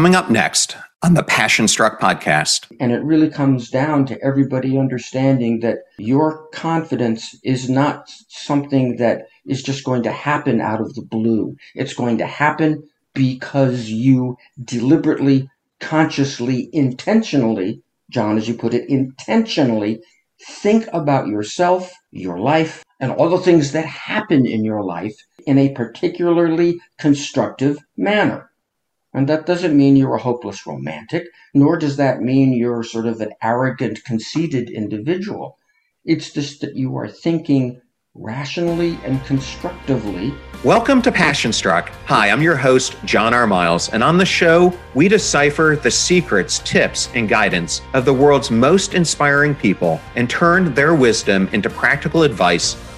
Coming up next on the Passion Struck podcast. And it really comes down to everybody understanding that your confidence is not something that is just going to happen out of the blue. It's going to happen because you deliberately, consciously, intentionally, John, as you put it, intentionally think about yourself, your life, and all the things that happen in your life in a particularly constructive manner. And that doesn't mean you're a hopeless romantic, nor does that mean you're sort of an arrogant, conceited individual. It's just that you are thinking rationally and constructively. Welcome to Passion Struck. Hi, I'm your host, John R. Miles, and on the show, we decipher the secrets, tips, and guidance of the world's most inspiring people and turn their wisdom into practical advice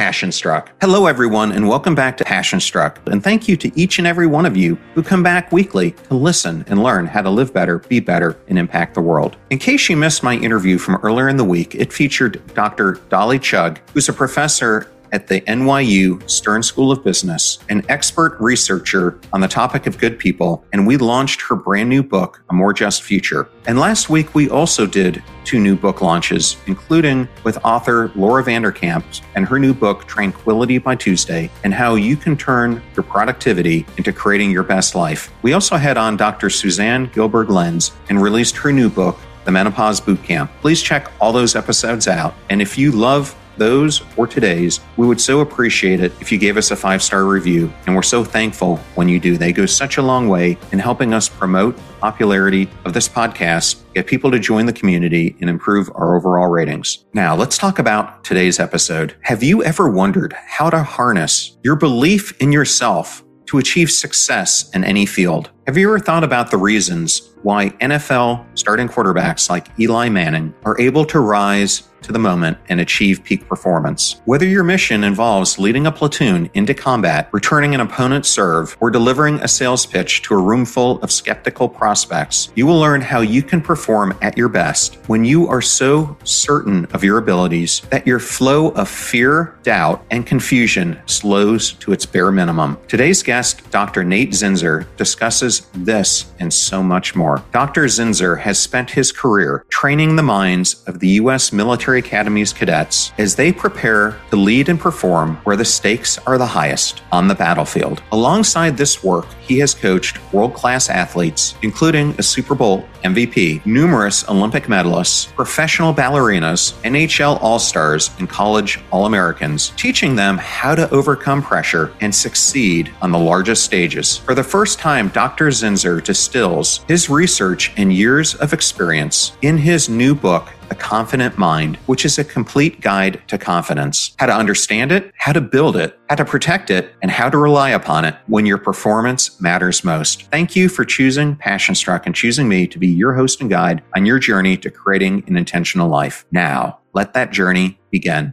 Passion Struck. Hello, everyone, and welcome back to Passion Struck. And thank you to each and every one of you who come back weekly to listen and learn how to live better, be better, and impact the world. In case you missed my interview from earlier in the week, it featured Dr. Dolly Chugh, who's a professor at the NYU Stern School of Business, an expert researcher on the topic of good people, and we launched her brand new book, A More Just Future. And last week, we also did two new book launches, including with author Laura Vanderkam and her new book, Tranquility by Tuesday, and how you can turn your productivity into creating your best life. We also had on Dr. Suzanne Gilberg Lenz and released her new book, the Menopause Bootcamp. Please check all those episodes out. And if you love those or today's, we would so appreciate it if you gave us a five star review. And we're so thankful when you do. They go such a long way in helping us promote the popularity of this podcast, get people to join the community, and improve our overall ratings. Now, let's talk about today's episode. Have you ever wondered how to harness your belief in yourself to achieve success in any field? Have you ever thought about the reasons why NFL starting quarterbacks like Eli Manning are able to rise to the moment and achieve peak performance. Whether your mission involves leading a platoon into combat, returning an opponent's serve, or delivering a sales pitch to a room full of skeptical prospects, you will learn how you can perform at your best when you are so certain of your abilities that your flow of fear, doubt, and confusion slows to its bare minimum. Today's guest, Dr. Nate Zinsser, discusses this and so much more. Dr. Zinsser has spent his career training the minds of the U.S. Military Academy's cadets as they prepare to lead and perform where the stakes are the highest on the battlefield. Alongside this work, he has coached world class athletes, including a Super Bowl MVP, numerous Olympic medalists, professional ballerinas, NHL All Stars, and college All Americans, teaching them how to overcome pressure and succeed on the largest stages. For the first time, Dr. Zinsser distills his research and years of experience in his new book, The Confident Mind, which is a complete guide to confidence. How to understand it, how to build it, how to protect it, and how to rely upon it when your performance matters most. Thank you for choosing Passion Struck and choosing me to be your host and guide on your journey to creating an intentional life. Now, let that journey begin.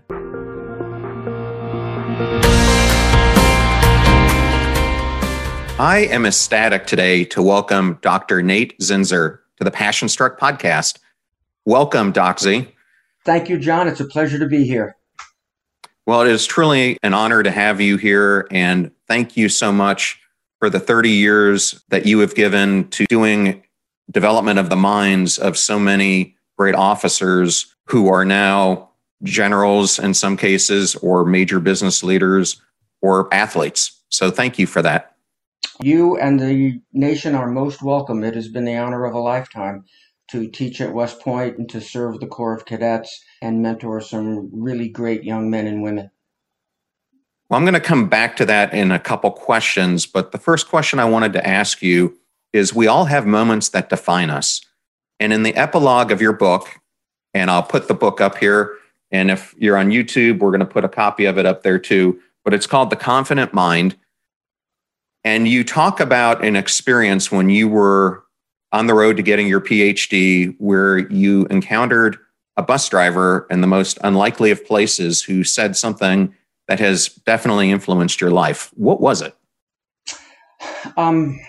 I am ecstatic today to welcome Dr. Nate Zinsser to the Passion Struck podcast. Welcome, Doxy. Thank you, John. It's a pleasure to be here. Well, it is truly an honor to have you here, and thank you so much for the 30 years that you have given to doing development of the minds of so many great officers who are now generals in some cases, or major business leaders, or athletes. So, thank you for that. You and the nation are most welcome. It has been the honor of a lifetime to teach at West Point and to serve the Corps of Cadets and mentor some really great young men and women. Well, I'm going to come back to that in a couple questions, but the first question I wanted to ask you is we all have moments that define us. And in the epilogue of your book, and I'll put the book up here, and if you're on YouTube, we're going to put a copy of it up there too, but it's called The Confident Mind and you talk about an experience when you were on the road to getting your PhD where you encountered a bus driver in the most unlikely of places who said something that has definitely influenced your life. What was it? Um,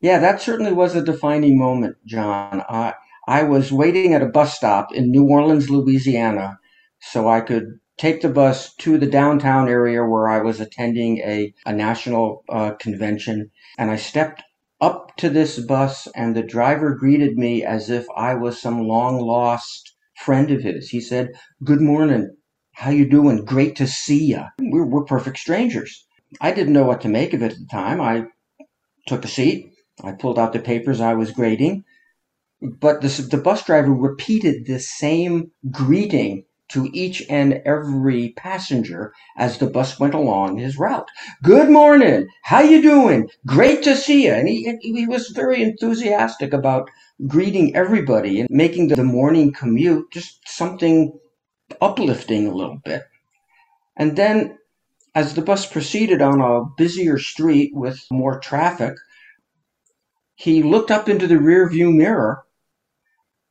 yeah, that certainly was a defining moment, John. Uh, I was waiting at a bus stop in New Orleans, Louisiana, so I could take the bus to the downtown area where I was attending a, a national uh, convention. And I stepped up to this bus, and the driver greeted me as if I was some long lost friend of his. He said, "Good morning. How you doing? Great to see you." We're, we're perfect strangers. I didn't know what to make of it at the time. I took a seat. I pulled out the papers I was grading, but the, the bus driver repeated this same greeting to each and every passenger as the bus went along his route. Good morning. How you doing? Great to see you. And he, he was very enthusiastic about greeting everybody and making the morning commute just something uplifting a little bit. And then as the bus proceeded on a busier street with more traffic, he looked up into the rearview mirror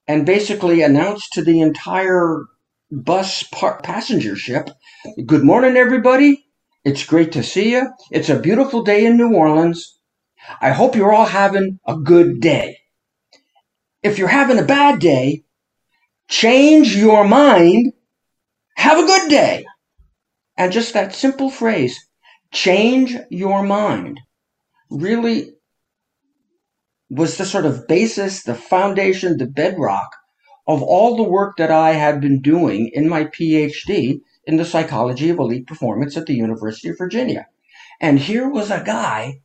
and basically announced to the entire bus par- passenger ship, Good morning, everybody. It's great to see you. It's a beautiful day in New Orleans. I hope you're all having a good day. If you're having a bad day, change your mind. Have a good day. And just that simple phrase, change your mind, really was the sort of basis, the foundation, the bedrock of all the work that I had been doing in my PhD in the psychology of elite performance at the University of Virginia. And here was a guy,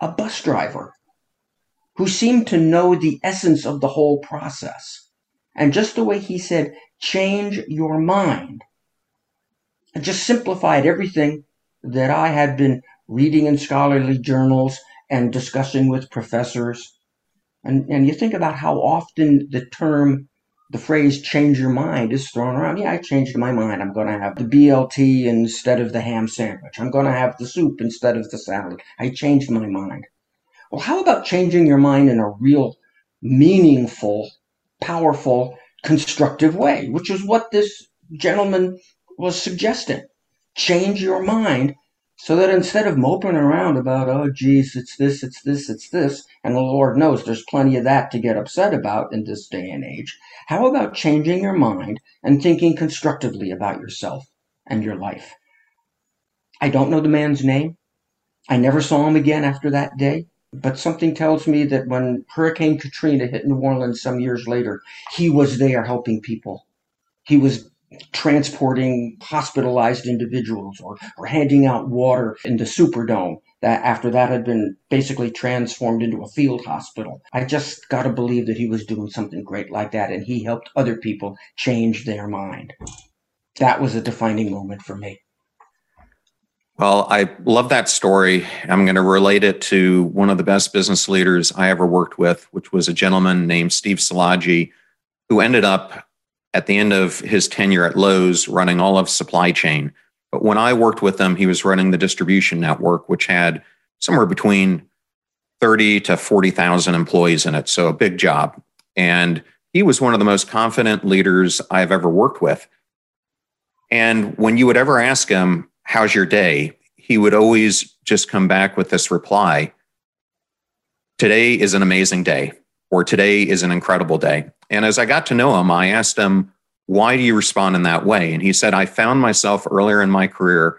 a bus driver, who seemed to know the essence of the whole process. And just the way he said, change your mind, it just simplified everything that I had been reading in scholarly journals and discussing with professors. And, and you think about how often the term the phrase change your mind is thrown around. Yeah, I changed my mind. I'm going to have the BLT instead of the ham sandwich. I'm going to have the soup instead of the salad. I changed my mind. Well, how about changing your mind in a real, meaningful, powerful, constructive way, which is what this gentleman was suggesting. Change your mind so that instead of moping around about, oh, geez, it's this, it's this, it's this, and the Lord knows there's plenty of that to get upset about in this day and age, how about changing your mind and thinking constructively about yourself and your life? I don't know the man's name. I never saw him again after that day. But something tells me that when Hurricane Katrina hit New Orleans some years later, he was there helping people. He was transporting hospitalized individuals or, or handing out water in the Superdome that after that had been basically transformed into a field hospital. I just got to believe that he was doing something great like that and he helped other people change their mind. That was a defining moment for me. Well, I love that story. I'm going to relate it to one of the best business leaders I ever worked with, which was a gentleman named Steve Szilagyi, who ended up at the end of his tenure at Lowe's running all of supply chain. But when I worked with him, he was running the distribution network, which had somewhere between 30 to 40,000 employees in it. So a big job. And he was one of the most confident leaders I've ever worked with. And when you would ever ask him, How's your day? he would always just come back with this reply Today is an amazing day, or today is an incredible day. And as I got to know him, I asked him, Why do you respond in that way? And he said, I found myself earlier in my career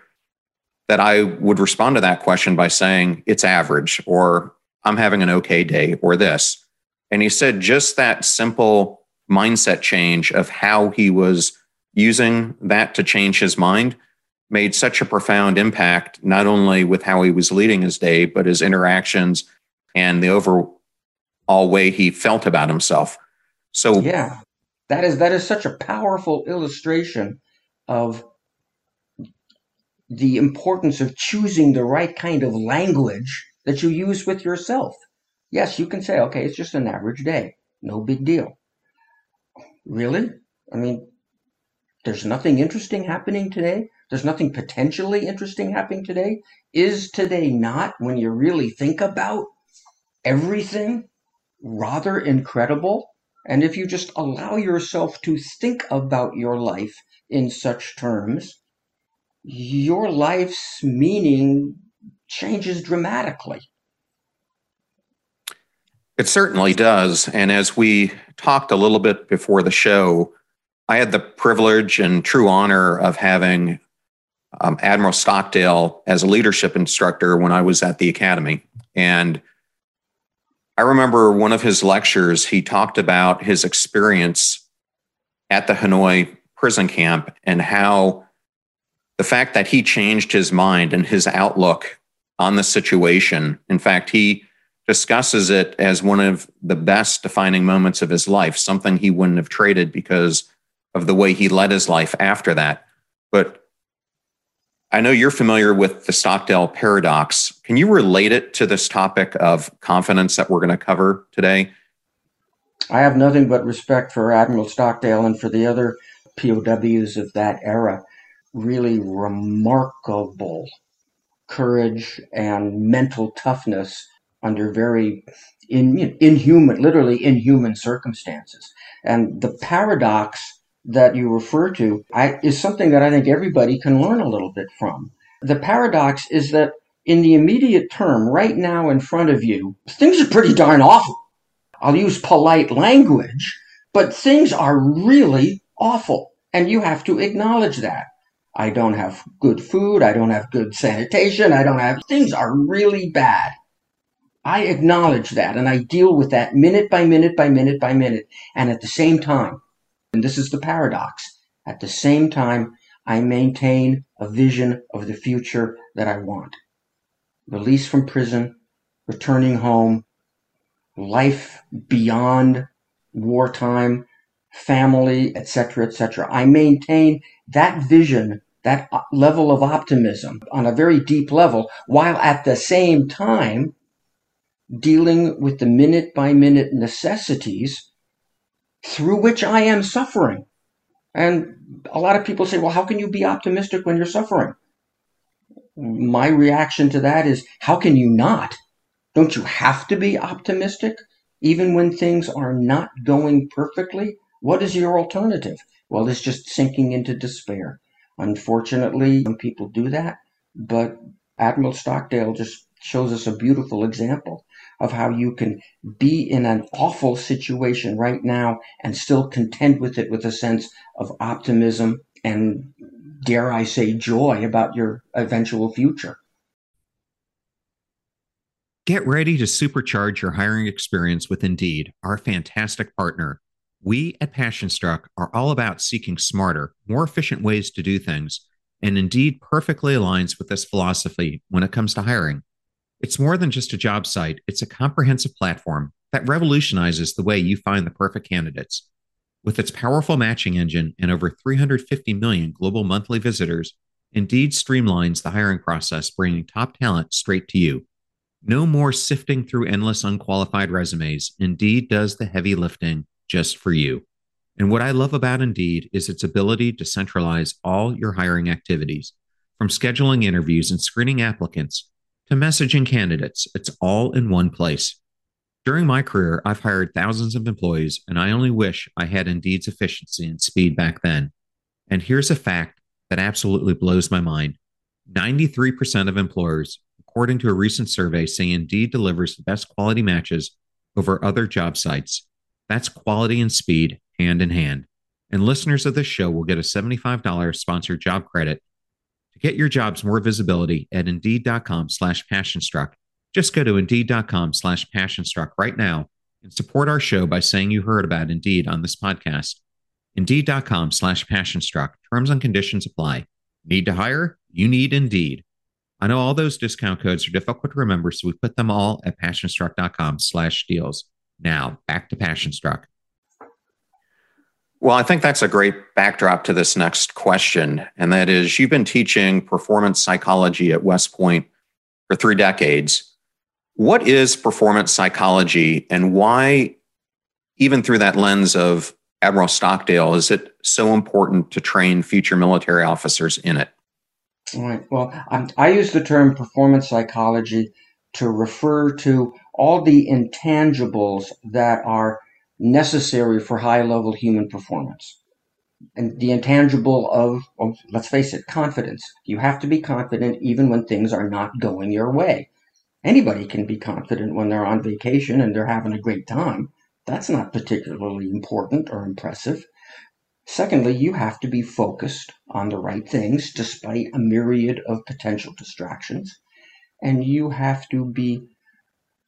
that I would respond to that question by saying, It's average, or I'm having an okay day, or this. And he said, just that simple mindset change of how he was using that to change his mind made such a profound impact, not only with how he was leading his day, but his interactions and the overall way he felt about himself. So yeah, that is that is such a powerful illustration of the importance of choosing the right kind of language that you use with yourself. Yes, you can say, okay, it's just an average day. No big deal. Really? I mean, there's nothing interesting happening today. There's nothing potentially interesting happening today. Is today not when you really think about everything rather incredible. And if you just allow yourself to think about your life in such terms, your life's meaning changes dramatically. It certainly does. And as we talked a little bit before the show, I had the privilege and true honor of having um, Admiral Stockdale as a leadership instructor when I was at the academy. And I remember one of his lectures, he talked about his experience at the Hanoi prison camp and how the fact that he changed his mind and his outlook on the situation. In fact, he discusses it as one of the best defining moments of his life, something he wouldn't have traded because of the way he led his life after that. But I know you're familiar with the Stockdale paradox. Can you relate it to this topic of confidence that we're going to cover today? I have nothing but respect for Admiral Stockdale and for the other POWs of that era. Really remarkable courage and mental toughness under very in, inhuman, literally inhuman circumstances. And the paradox that you refer to I, is something that I think everybody can learn a little bit from. The paradox is that in the immediate term, right now in front of you, things are pretty darn awful. I'll use polite language, but things are really awful. And you have to acknowledge that. I don't have good food. I don't have good sanitation. I don't have, things are really bad. I acknowledge that and I deal with that minute by minute by minute by minute. And at the same time, and this is the paradox. At the same time, I maintain a vision of the future that I want. Release from prison, returning home, life beyond wartime, family, etc., etc. I maintain that vision, that level of optimism on a very deep level, while at the same time dealing with the minute by minute necessities through which I am suffering. And a lot of people say, well, how can you be optimistic when you're suffering? My reaction to that is, how can you not? Don't you have to be optimistic even when things are not going perfectly? What is your alternative? Well, it's just sinking into despair. Unfortunately, some people do that, but Admiral Stockdale just shows us a beautiful example of how you can be in an awful situation right now and still contend with it with a sense of optimism and, dare I say, joy about your eventual future. Get ready to supercharge your hiring experience with Indeed, our fantastic partner. We at PassionStruck are all about seeking smarter, more efficient ways to do things, and Indeed perfectly aligns with this philosophy when it comes to hiring. It's more than just a job site, it's a comprehensive platform that revolutionizes the way you find the perfect candidates. With its powerful matching engine and over 350 million global monthly visitors, Indeed streamlines the hiring process, bringing top talent straight to you. No more sifting through endless unqualified resumes. Indeed does the heavy lifting just for you. And what I love about Indeed is its ability to centralize all your hiring activities, from scheduling interviews and screening applicants to messaging candidates. It's all in one place. During my career, I've hired thousands of employees, and I only wish I had Indeed's efficiency and speed back then. And here's a fact that absolutely blows my mind 93% of employers, according to a recent survey, say Indeed delivers the best quality matches over other job sites. That's quality and speed hand in hand. And listeners of this show will get a $75 sponsored job credit to get your jobs more visibility at Indeed.com slash PassionStruck. Just go to Indeed.com slash PassionStruck right now and support our show by saying you heard about Indeed on this podcast. Indeed.com slash PassionStruck. Terms and conditions apply. Need to hire? You need Indeed. I know all those discount codes are difficult to remember, so we put them all at PassionStruck.com slash deals. Now, back to PassionStruck. Well, I think that's a great backdrop to this next question. And that is you've been teaching performance psychology at West Point for three decades. What is performance psychology and why, even through that lens of Admiral Stockdale, is it so important to train future military officers in it? All right. Well, I use the term performance psychology to refer to all the intangibles that are necessary for high level human performance. And the intangible of, of, let's face it, confidence. You have to be confident even when things are not going your way. Anybody can be confident when they're on vacation and they're having a great time. That's not particularly important or impressive. Secondly, you have to be focused on the right things despite a myriad of potential distractions. And you have to be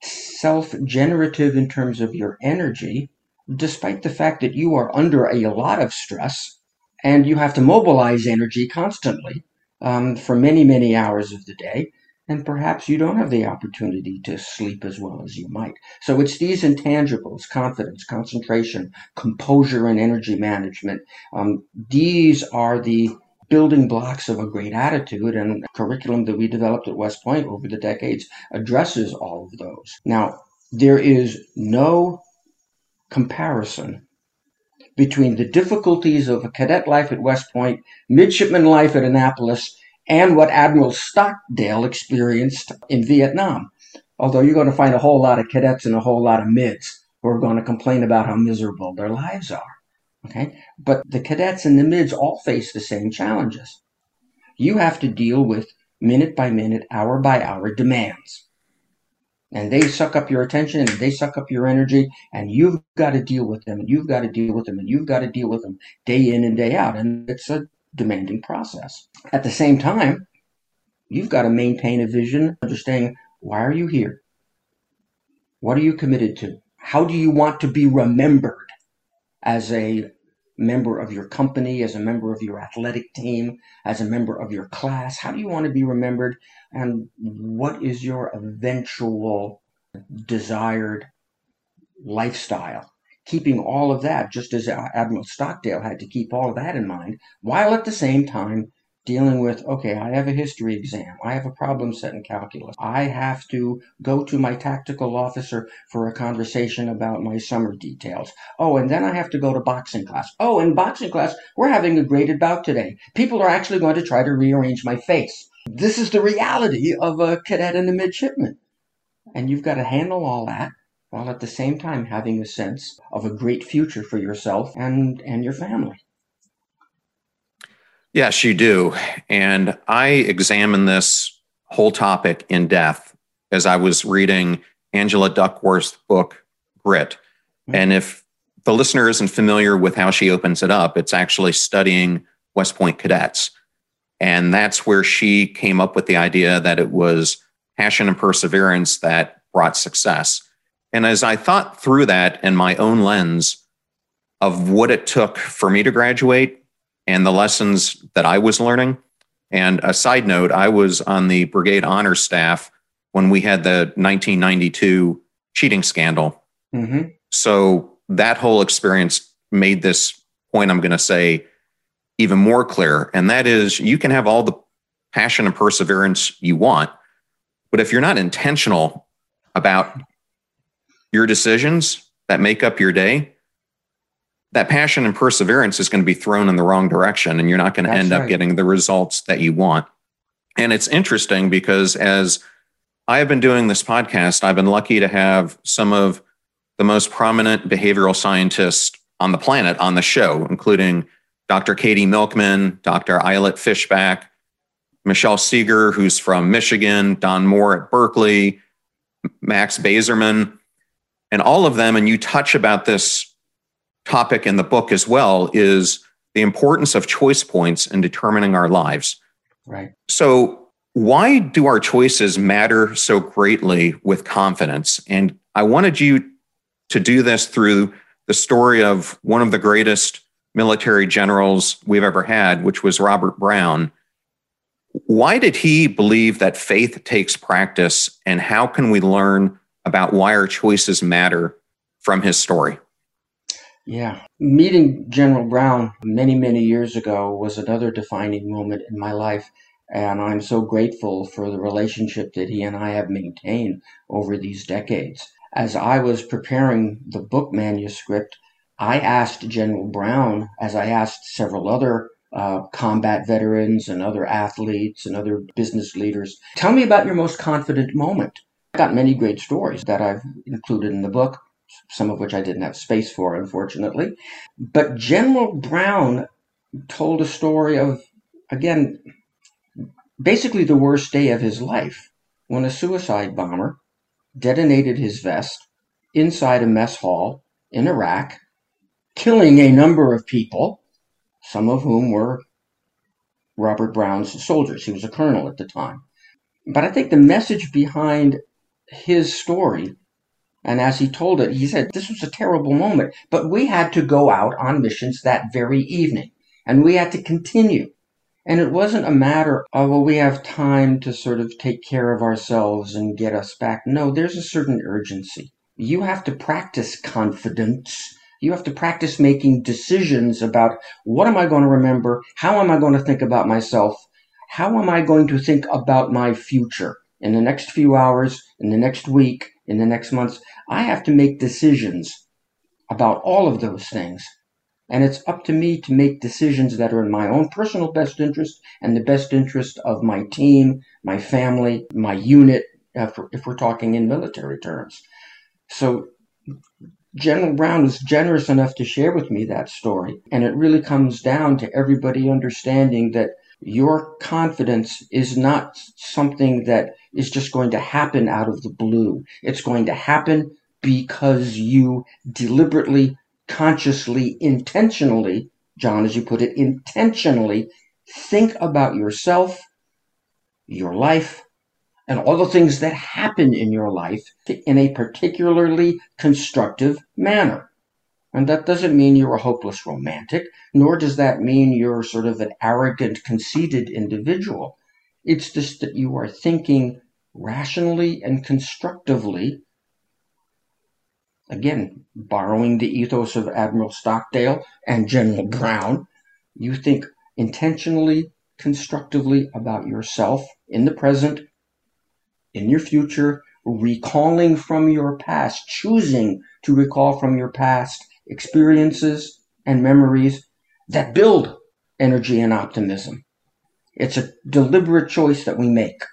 self generative in terms of your energy, despite the fact that you are under a lot of stress and you have to mobilize energy constantly um, for many, many hours of the day and perhaps you don't have the opportunity to sleep as well as you might. So it's these intangibles, confidence, concentration, composure, and energy management. Um, these are the building blocks of a great attitude and curriculum that we developed at West Point over the decades addresses all of those. Now, there is no comparison between the difficulties of a cadet life at West Point, midshipman life at Annapolis, and what Admiral Stockdale experienced in Vietnam. Although you're going to find a whole lot of cadets and a whole lot of mids who are going to complain about how miserable their lives are. Okay? But the cadets and the mids all face the same challenges. You have to deal with minute by minute, hour by hour demands. And they suck up your attention and they suck up your energy, and you've got to deal with them, and you've got to deal with them, and you've got to deal with them day in and day out. And it's a demanding process. At the same time, you've got to maintain a vision, understanding why are you here? What are you committed to? How do you want to be remembered as a member of your company, as a member of your athletic team, as a member of your class? How do you want to be remembered? And what is your eventual desired lifestyle? keeping all of that, just as Admiral Stockdale had to keep all of that in mind, while at the same time dealing with, okay, I have a history exam. I have a problem set in calculus. I have to go to my tactical officer for a conversation about my summer details. Oh, and then I have to go to boxing class. Oh, in boxing class, we're having a graded bout today. People are actually going to try to rearrange my face. This is the reality of a cadet and a midshipman. And you've got to handle all that while at the same time having a sense of a great future for yourself and, and your family. Yes, you do. And I examine this whole topic in depth as I was reading Angela Duckworth's book, Grit. Mm-hmm. And if the listener isn't familiar with how she opens it up, it's actually studying West Point cadets. And that's where she came up with the idea that it was passion and perseverance that brought success. And as I thought through that in my own lens of what it took for me to graduate and the lessons that I was learning, and a side note, I was on the brigade honor staff when we had the 1992 cheating scandal. Mm-hmm. So that whole experience made this point I'm going to say even more clear. And that is you can have all the passion and perseverance you want, but if you're not intentional about your decisions that make up your day, that passion and perseverance is going to be thrown in the wrong direction and you're not going to end right. up getting the results that you want. And it's interesting because as I have been doing this podcast, I've been lucky to have some of the most prominent behavioral scientists on the planet on the show, including Dr. Katie Milkman, Dr. Ayelet Fishbach, Michelle Segar, who's from Michigan, Don Moore at Berkeley, Max Bazerman and all of them, and you touch about this topic in the book as well, is the importance of choice points in determining our lives. Right. So, why do our choices matter so greatly with confidence? And I wanted you to do this through the story of one of the greatest military generals we've ever had, which was Robert Brown. Why did he believe that faith takes practice, and how can we learn about why our choices matter from his story. Yeah. Meeting General Brown many, many years ago was another defining moment in my life. And I'm so grateful for the relationship that he and I have maintained over these decades. As I was preparing the book manuscript, I asked General Brown, as I asked several other uh, combat veterans and other athletes and other business leaders, tell me about your most confident moment. I've got many great stories that I've included in the book, some of which I didn't have space for, unfortunately. But General Brown told a story of, again, basically the worst day of his life when a suicide bomber detonated his vest inside a mess hall in Iraq, killing a number of people, some of whom were Robert Brown's soldiers. He was a colonel at the time. But I think the message behind his story, and as he told it, he said, This was a terrible moment, but we had to go out on missions that very evening, and we had to continue. And it wasn't a matter of, well, we have time to sort of take care of ourselves and get us back. No, there's a certain urgency. You have to practice confidence. You have to practice making decisions about what am I going to remember? How am I going to think about myself? How am I going to think about my future in the next few hours, in the next week, in the next months? I have to make decisions about all of those things. And it's up to me to make decisions that are in my own personal best interest and the best interest of my team, my family, my unit, if we're, talking in military terms. So General Brown was generous enough to share with me that story. And it really comes down to everybody understanding that your confidence is not something that is just going to happen out of the blue. It's going to happen because you deliberately consciously, intentionally, John, as you put it, intentionally think about yourself, your life, and all the things that happen in your life in a particularly constructive manner. And that doesn't mean you're a hopeless romantic, nor does that mean you're sort of an arrogant, conceited individual. It's just that you are thinking rationally and constructively again, borrowing the ethos of Admiral Stockdale and General Brown, you think intentionally, constructively about yourself in the present, in your future, recalling from your past, choosing to recall from your past experiences and memories that build energy and optimism. It's a deliberate choice that we make.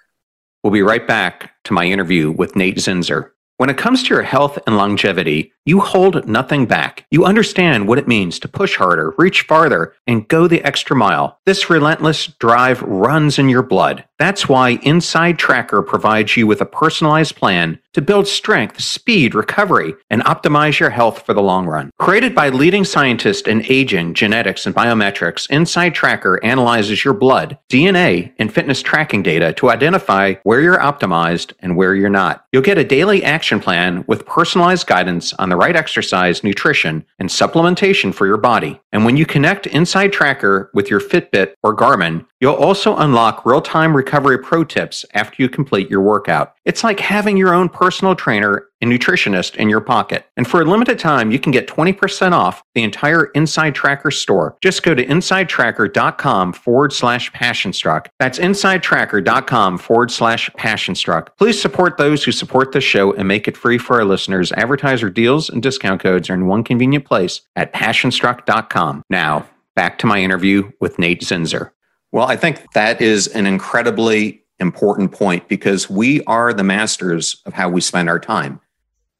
We'll be right back to my interview with Nate Zinsser. When it comes to your health and longevity, you hold nothing back. You understand what it means to push harder, reach farther, and go the extra mile. This relentless drive runs in your blood. That's why Inside Tracker provides you with a personalized plan to build strength, speed, recovery, and optimize your health for the long run. Created by leading scientists in aging, genetics, and biometrics, Inside Tracker analyzes your blood, DNA, and fitness tracking data to identify where you're optimized and where you're not. You'll get a daily action plan with personalized guidance on the right exercise, nutrition, and supplementation for your body. And when you connect Inside Tracker with your Fitbit or Garmin, you'll also unlock real time recovery pro tips after you complete your workout. It's like having your own personal trainer and nutritionist in your pocket. And for a limited time, you can get 20% off the entire Inside Tracker store. Just go to insidetracker.com forward slash passionstruck. That's insidetracker.com forward slash passionstruck. Please support those who support the show and make it free for our listeners. Advertiser deals and discount codes are in one convenient place at passionstruck.com. Now, back to my interview with Nate Zinsser. Well, I think that is an incredibly important point because we are the masters of how we spend our time.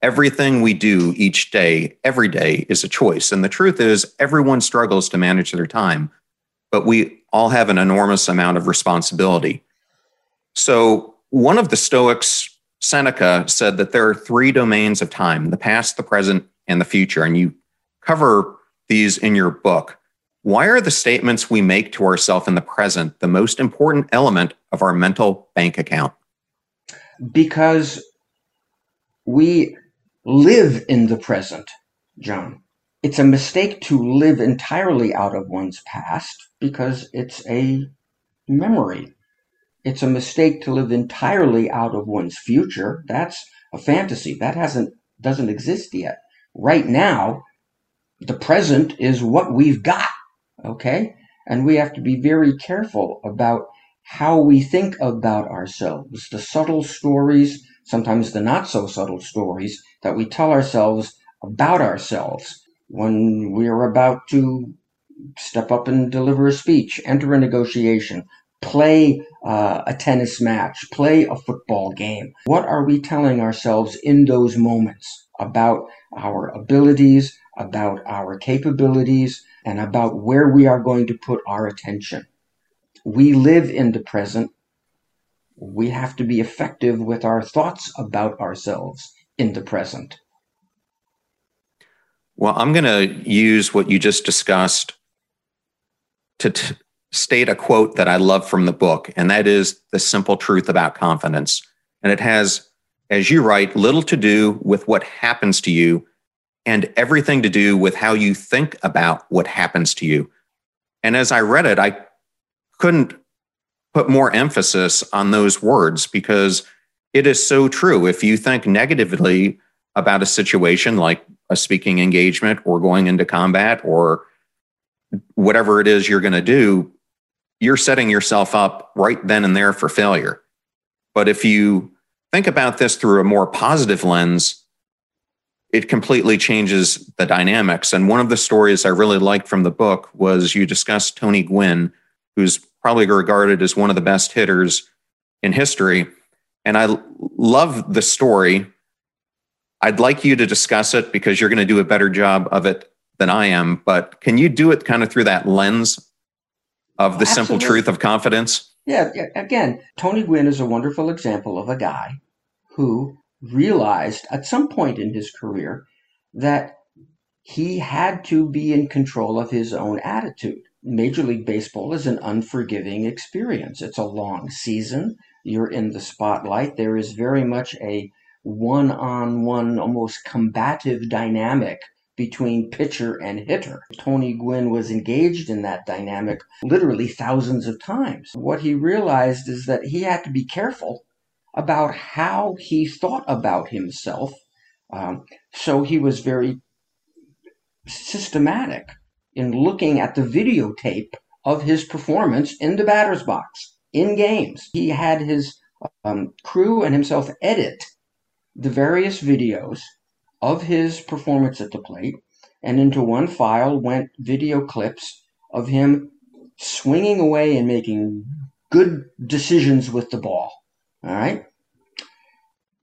Everything we do each day, every day, is a choice. And the truth is, everyone struggles to manage their time, but we all have an enormous amount of responsibility. So, one of the Stoics, Seneca, said that there are three domains of time the past, the present, and the future. And you cover these in your book. Why are the statements we make to ourselves in the present the most important element of our mental bank account? Because we live in the present, John. It's a mistake to live entirely out of one's past because it's a memory. It's a mistake to live entirely out of one's future. That's a fantasy. That hasn't doesn't exist yet. Right now, the present is what we've got. Okay? And we have to be very careful about how we think about ourselves, the subtle stories, sometimes the not so subtle stories that we tell ourselves about ourselves when we're about to step up and deliver a speech, enter a negotiation, play uh, a tennis match, play a football game. What are we telling ourselves in those moments about our abilities, about our capabilities, and about where we are going to put our attention? We live in the present. We have to be effective with our thoughts about ourselves in the present. Well, I'm going to use what you just discussed to t- state a quote that I love from the book, and that is the simple truth about confidence. And it has, as you write, little to do with what happens to you and everything to do with how you think about what happens to you. And as I read it, I couldn't put more emphasis on those words because it is so true. If you think negatively about a situation like a speaking engagement or going into combat or whatever it is you're going to do, you're setting yourself up right then and there for failure. But if you think about this through a more positive lens, it completely changes the dynamics. And one of the stories I really liked from the book was you discussed Tony Gwynn, who's probably regarded as one of the best hitters in history. And I love the story. I'd like you to discuss it because you're going to do a better job of it than I am. But can you do it kind of through that lens of the Absolutely. simple truth of confidence? Yeah, again, Tony Gwynn is a wonderful example of a guy who realized at some point in his career that he had to be in control of his own attitude. Major League Baseball is an unforgiving experience. It's a long season. You're in the spotlight. There is very much a one on one, almost combative dynamic between pitcher and hitter. Tony Gwynn was engaged in that dynamic literally thousands of times. What he realized is that he had to be careful about how he thought about himself. Um, so he was very systematic in looking at the videotape of his performance in the batter's box in games. He had his um, crew and himself edit the various videos of his performance at the plate, and into one file went video clips of him swinging away and making good decisions with the ball. All right?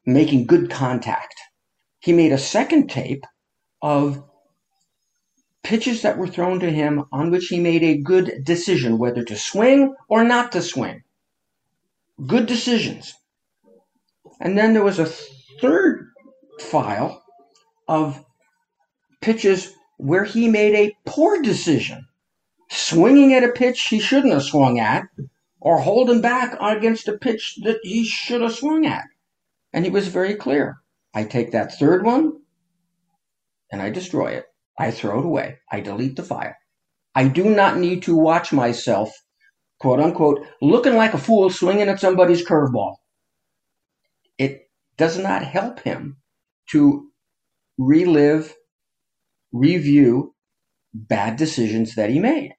Making good contact. He made a second tape of pitches that were thrown to him on which he made a good decision whether to swing or not to swing. Good decisions. And then there was a third file of pitches where he made a poor decision, swinging at a pitch he shouldn't have swung at, or holding back against a pitch that he should have swung at. And he was very clear. I take that third one and I destroy it. I throw it away. I delete the file. I do not need to watch myself, quote unquote, looking like a fool swinging at somebody's curveball. It does not help him to relive review bad decisions that he made.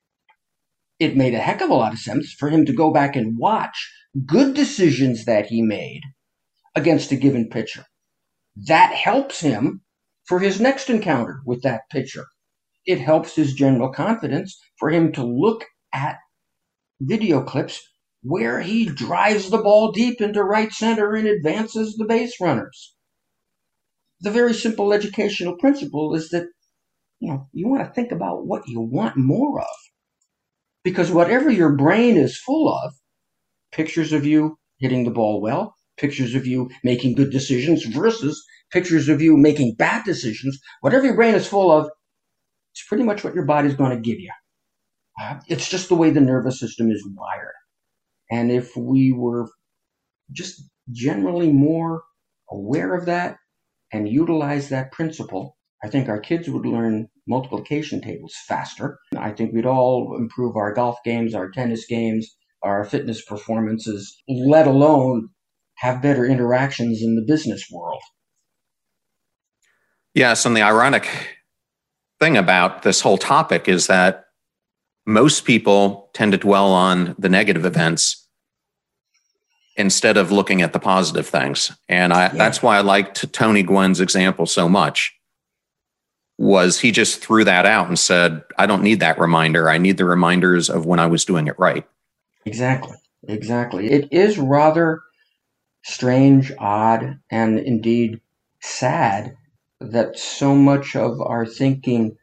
It made a heck of a lot of sense for him to go back and watch good decisions that he made against a given pitcher. That helps him for his next encounter with that pitcher. It helps his general confidence for him to look at video clips where he drives the ball deep into right center and advances the base runners. The very simple educational principle is that you know, you want to think about what you want more of. Because whatever your brain is full of, pictures of you hitting the ball well, pictures of you making good decisions versus pictures of you making bad decisions, whatever your brain is full of, it's pretty much what your body's going to give you. Uh, it's just the way the nervous system is wired. And if we were just generally more aware of that and utilize that principle, I think our kids would learn multiplication tables faster. I think we'd all improve our golf games, our tennis games, our fitness performances, let alone have better interactions in the business world. Yes, and the ironic thing about this whole topic is that most people tend to dwell on the negative events instead of looking at the positive things. And I, yeah. that's why I liked Tony Gwynn's example so much was he just threw that out and said, I don't need that reminder. I need the reminders of when I was doing it right. Exactly. Exactly. It is rather strange, odd, and indeed sad that so much of our thinking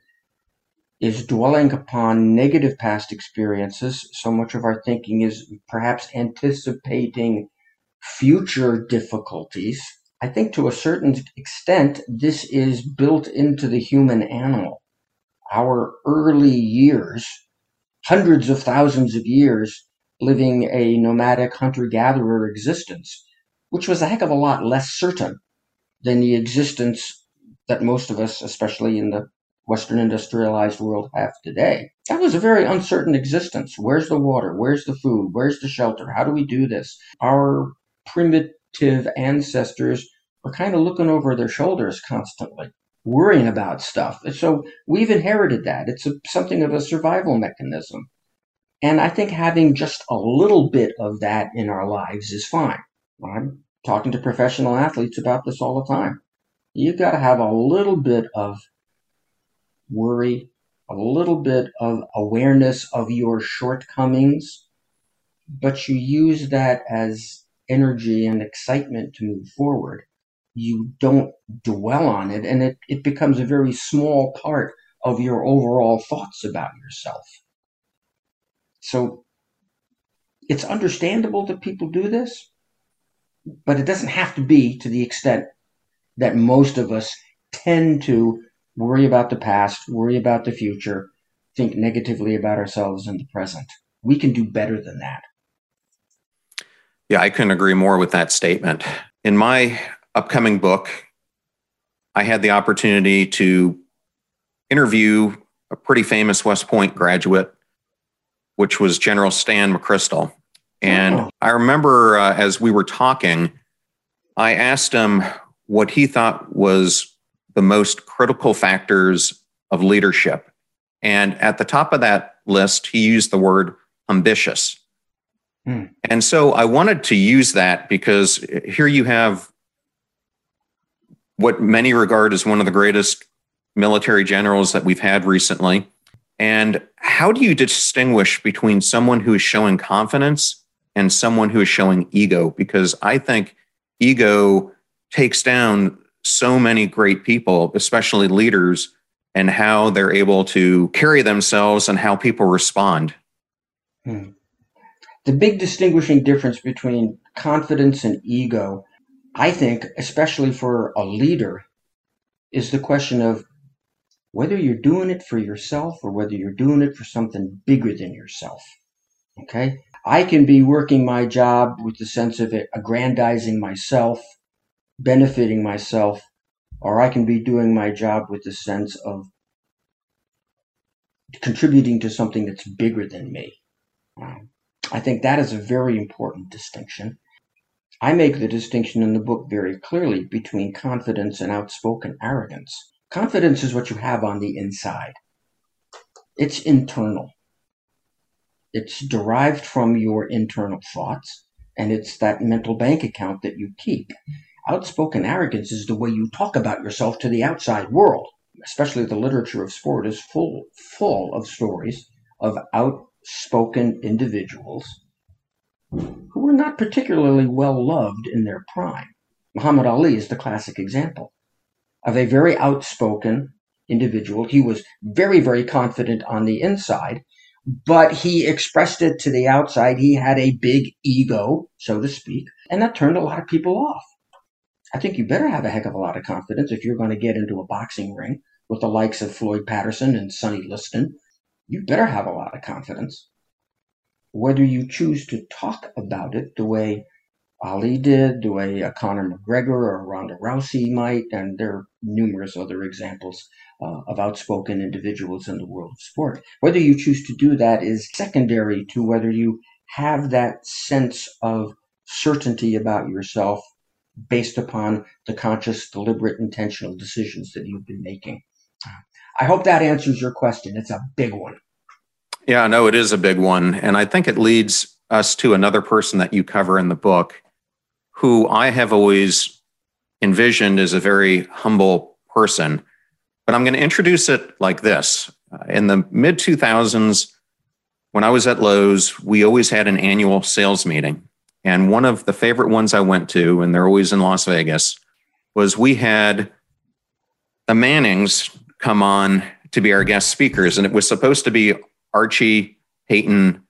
is dwelling upon negative past experiences. So much of our thinking is perhaps anticipating future difficulties. I think to a certain extent, this is built into the human animal. Our early years, hundreds of thousands of years, living a nomadic hunter gatherer existence, which was a heck of a lot less certain than the existence that most of us, especially in the Western industrialized world have today. That was a very uncertain existence. Where's the water? Where's the food? Where's the shelter? How do we do this? Our primitive ancestors were kind of looking over their shoulders constantly, worrying about stuff. So we've inherited that. It's a, something of a survival mechanism. And I think having just a little bit of that in our lives is fine. I'm talking to professional athletes about this all the time. You've got to have a little bit of worry, a little bit of awareness of your shortcomings, but you use that as energy and excitement to move forward. You don't dwell on it, and it, it becomes a very small part of your overall thoughts about yourself. So it's understandable that people do this, but it doesn't have to be to the extent that most of us tend to worry about the past, worry about the future, think negatively about ourselves in the present. We can do better than that. Yeah, I couldn't agree more with that statement. In my upcoming book, I had the opportunity to interview a pretty famous West Point graduate, which was General Stan McChrystal. And oh. I remember uh, as we were talking, I asked him what he thought was the most critical factors of leadership. And at the top of that list, he used the word ambitious. Hmm. And so I wanted to use that because here you have what many regard as one of the greatest military generals that we've had recently. And how do you distinguish between someone who is showing confidence and someone who is showing ego? Because I think ego takes down so many great people, especially leaders, and how they're able to carry themselves and how people respond. Hmm. The big distinguishing difference between confidence and ego, I think, especially for a leader, is the question of whether you're doing it for yourself or whether you're doing it for something bigger than yourself. Okay? I can be working my job with the sense of it aggrandizing myself benefiting myself, or I can be doing my job with the sense of contributing to something that's bigger than me. I think that is a very important distinction. I make the distinction in the book very clearly between confidence and outspoken arrogance. Confidence is what you have on the inside. It's internal. It's derived from your internal thoughts, and it's that mental bank account that you keep. Outspoken arrogance is the way you talk about yourself to the outside world. Especially the literature of sport is full, full of stories of outspoken individuals who were not particularly well loved in their prime. Muhammad Ali is the classic example of a very outspoken individual. He was very, very confident on the inside, but he expressed it to the outside. He had a big ego, so to speak, and that turned a lot of people off. I think you better have a heck of a lot of confidence if you're going to get into a boxing ring with the likes of Floyd Patterson and Sonny Liston. You better have a lot of confidence. Whether you choose to talk about it the way Ali did, the way uh, Conor McGregor or Ronda Rousey might, and there are numerous other examples uh, of outspoken individuals in the world of sport. Whether you choose to do that is secondary to whether you have that sense of certainty about yourself based upon the conscious, deliberate, intentional decisions that you've been making. I hope that answers your question. It's a big one. Yeah, no, it is a big one. And I think it leads us to another person that you cover in the book who I have always envisioned as a very humble person. But I'm going to introduce it like this. In the mid 2000s, when I was at Lowe's, we always had an annual sales meeting. And one of the favorite ones I went to, and they're always in Las Vegas, was we had the Mannings come on to be our guest speakers. And it was supposed to be Archie, Peyton,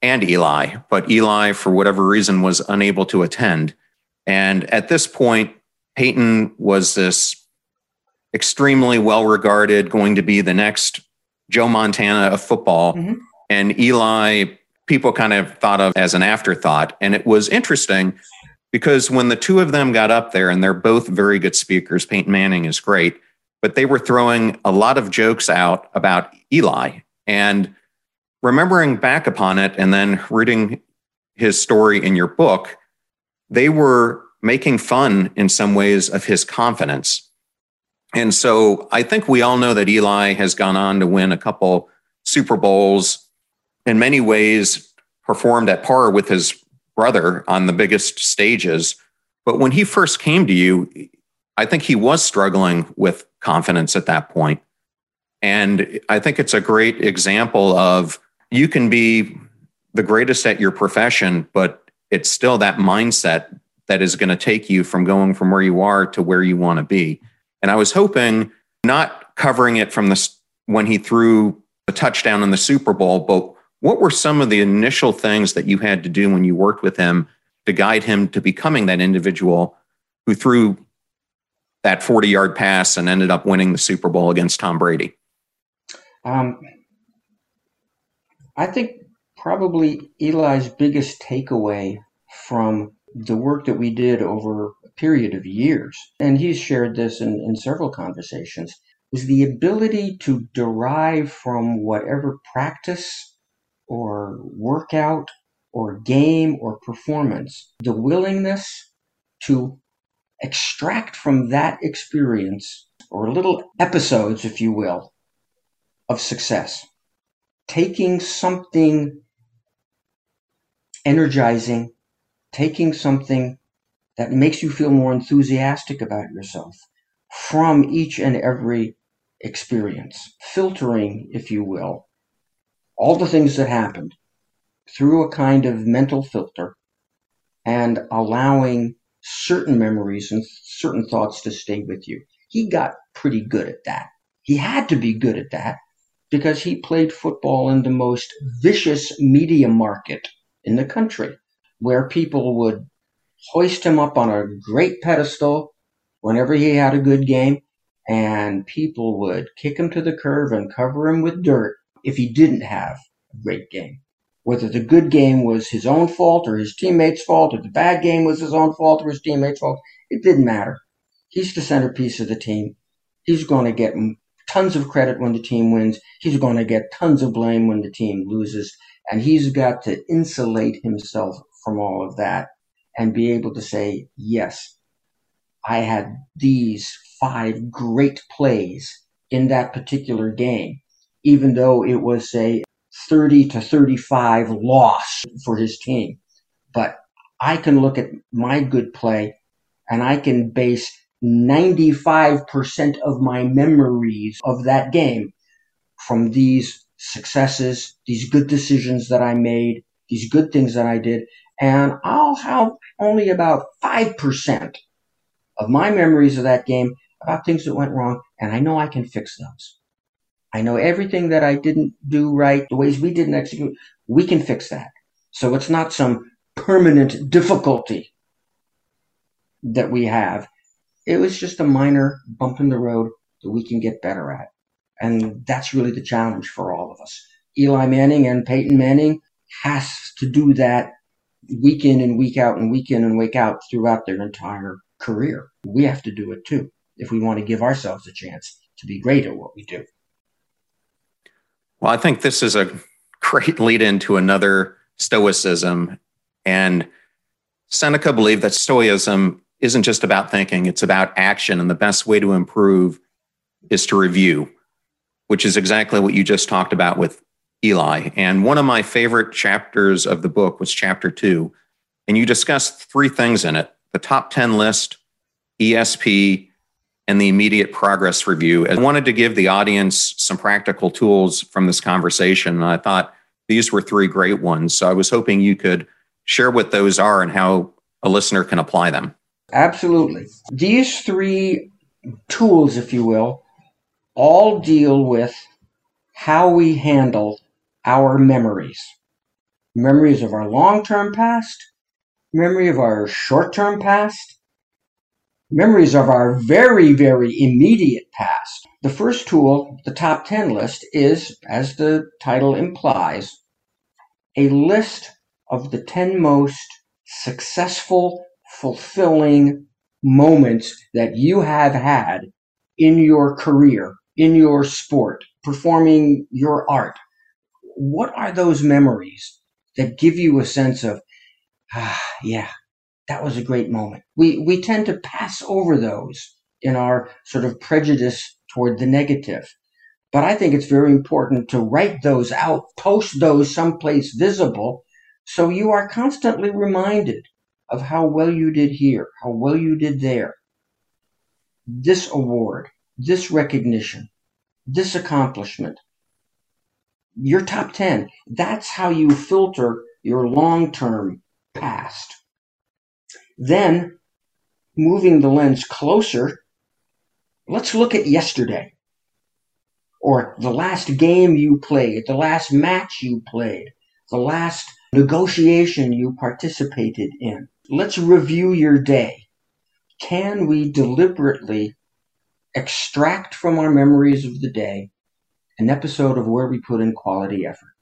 and Eli, but Eli, for whatever reason, was unable to attend. And at this point, Peyton was this extremely well regarded, going to be the next Joe Montana of football. Mm-hmm. And Eli, people kind of thought of as an afterthought. And it was interesting because when the two of them got up there, and they're both very good speakers, Peyton Manning is great, but they were throwing a lot of jokes out about Eli. And remembering back upon it and then reading his story in your book, they were making fun in some ways of his confidence. And so I think we all know that Eli has gone on to win a couple Super Bowls, in many ways performed at par with his brother on the biggest stages. But when he first came to you, I think he was struggling with confidence at that point. And I think it's a great example of you can be the greatest at your profession, but it's still that mindset that is going to take you from going from where you are to where you want to be. And I was hoping not covering it from the when he threw a touchdown in the Super Bowl, but what were some of the initial things that you had to do when you worked with him to guide him to becoming that individual who threw that 40 yard pass and ended up winning the Super Bowl against Tom Brady? Um, I think probably Eli's biggest takeaway from the work that we did over a period of years, and he's shared this in, in several conversations, was the ability to derive from whatever practice or workout or game or performance the willingness to extract from that experience or little episodes, if you will, of success. Taking something energizing, taking something that makes you feel more enthusiastic about yourself from each and every experience, filtering, if you will, all the things that happened through a kind of mental filter and allowing certain memories and certain thoughts to stay with you. He got pretty good at that. He had to be good at that because he played football in the most vicious media market in the country, where people would hoist him up on a great pedestal whenever he had a good game, and people would kick him to the curb and cover him with dirt if he didn't have a great game. Whether the good game was his own fault or his teammates' fault, or the bad game was his own fault or his teammates' fault, it didn't matter. He's the centerpiece of the team. He's going to get tons of credit when the team wins. He's going to get tons of blame when the team loses. And he's got to insulate himself from all of that and be able to say, yes, I had these five great plays in that particular game, even though it was a 30 to 35 loss for his team. But I can look at my good play and I can base 95% of my memories of that game from these successes, these good decisions that I made, these good things that I did. And I'll have only about 5% of my memories of that game about things that went wrong. And I know I can fix those. I know everything that I didn't do right, the ways we didn't execute, we can fix that. So it's not some permanent difficulty that we have it was just a minor bump in the road that we can get better at. And that's really the challenge for all of us. Eli Manning and Peyton Manning has to do that week in and week out and week in and week out throughout their entire career. We have to do it too if we want to give ourselves a chance to be great at what we do. Well, I think this is a great lead into another stoicism. And Seneca believed that stoicism isn't just about thinking, it's about action. And the best way to improve is to review, which is exactly what you just talked about with Eli. And one of my favorite chapters of the book was chapter two. And you discussed three things in it the top 10 list, ESP, and the immediate progress review. I wanted to give the audience some practical tools from this conversation. And I thought these were three great ones. So I was hoping you could share what those are and how a listener can apply them. Absolutely. These three tools, if you will, all deal with how we handle our memories memories of our long term past, memory of our short term past, memories of our very, very immediate past. The first tool, the top 10 list, is, as the title implies, a list of the 10 most successful, fulfilling moments that you have had in your career, in your sport, performing your art. What are those memories that give you a sense of, ah, yeah, that was a great moment. We, we tend to pass over those in our sort of prejudice toward the negative. But I think it's very important to write those out, post those someplace visible, so you are constantly reminded of how well you did here, how well you did there. This award, this recognition, this accomplishment, your top 10, that's how you filter your long term past. Then, moving the lens closer, let's look at yesterday or the last game you played, the last match you played, the last negotiation you participated in. Let's review your day. Can we deliberately extract from our memories of the day an episode of where we put in quality effort?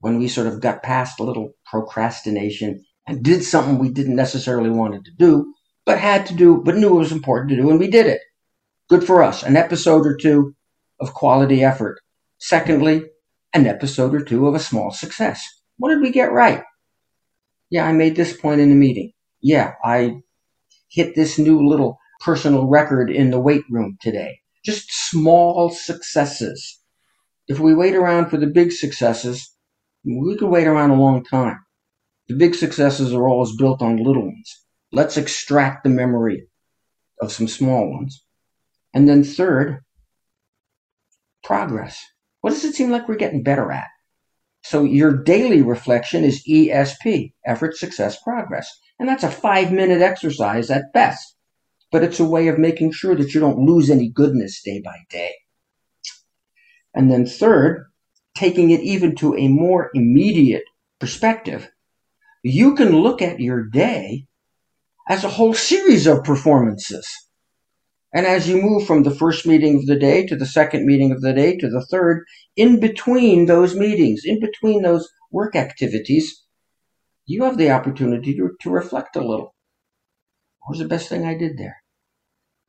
When we sort of got past a little procrastination and did something we didn't necessarily wanted to do, but had to do, but knew it was important to do, and we did it. Good for us. An episode or two of quality effort. Secondly, an episode or two of a small success. What did we get right? Yeah, I made this point in the meeting. Yeah, I hit this new little personal record in the weight room today. Just small successes. If we wait around for the big successes, we could wait around a long time. The big successes are always built on little ones. Let's extract the memory of some small ones. And then third, progress. What does it seem like we're getting better at? So your daily reflection is ESP, effort, success, progress. And that's a five minute exercise at best. But it's a way of making sure that you don't lose any goodness day by day. And then third, taking it even to a more immediate perspective, you can look at your day as a whole series of performances. And as you move from the first meeting of the day to the second meeting of the day to the third, in between those meetings, in between those work activities, you have the opportunity to, to reflect a little. What was the best thing I did there?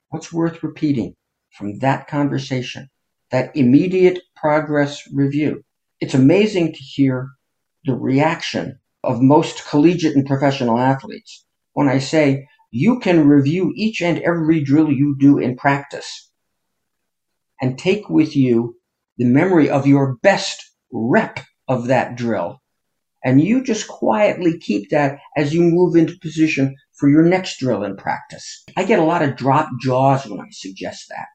What's worth repeating from that conversation, that immediate progress review? It's amazing to hear the reaction of most collegiate and professional athletes when I say, you can review each and every drill you do in practice and take with you the memory of your best rep of that drill. And you just quietly keep that as you move into position for your next drill in practice. I get a lot of drop jaws when I suggest that.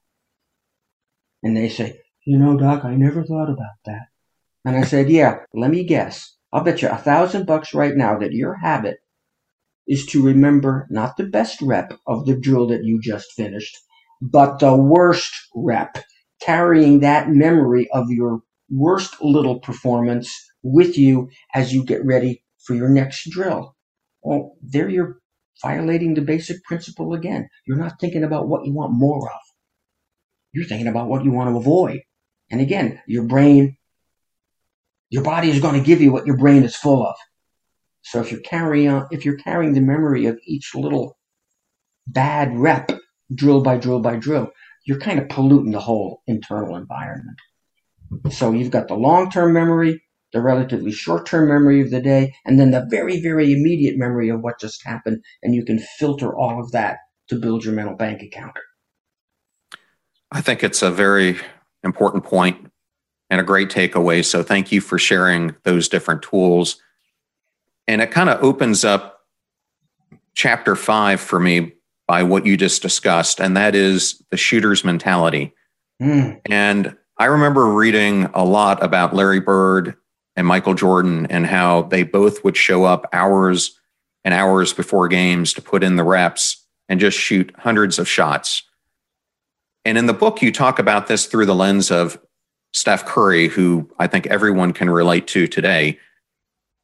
And they say, you know, Doc, I never thought about that. And I said, yeah, let me guess. I'll bet you a thousand bucks right now that your habit is to remember not the best rep of the drill that you just finished, but the worst rep, carrying that memory of your worst little performance with you as you get ready for your next drill. Well, there you're violating the basic principle again. You're not thinking about what you want more of. You're thinking about what you want to avoid. And again, your brain, your body is going to give you what your brain is full of. So if you're carrying on, if you're carrying the memory of each little bad rep, drill by drill by drill, you're kind of polluting the whole internal environment. So you've got the long-term memory, the relatively short-term memory of the day, and then the very, very immediate memory of what just happened, and you can filter all of that to build your mental bank account. I think it's a very important point and a great takeaway. So thank you for sharing those different tools. And it kind of opens up chapter five for me by what you just discussed, and that is the shooter's mentality. Mm. And I remember reading a lot about Larry Bird and Michael Jordan and how they both would show up hours and hours before games to put in the reps and just shoot hundreds of shots. And in the book, you talk about this through the lens of Steph Curry, who I think everyone can relate to today.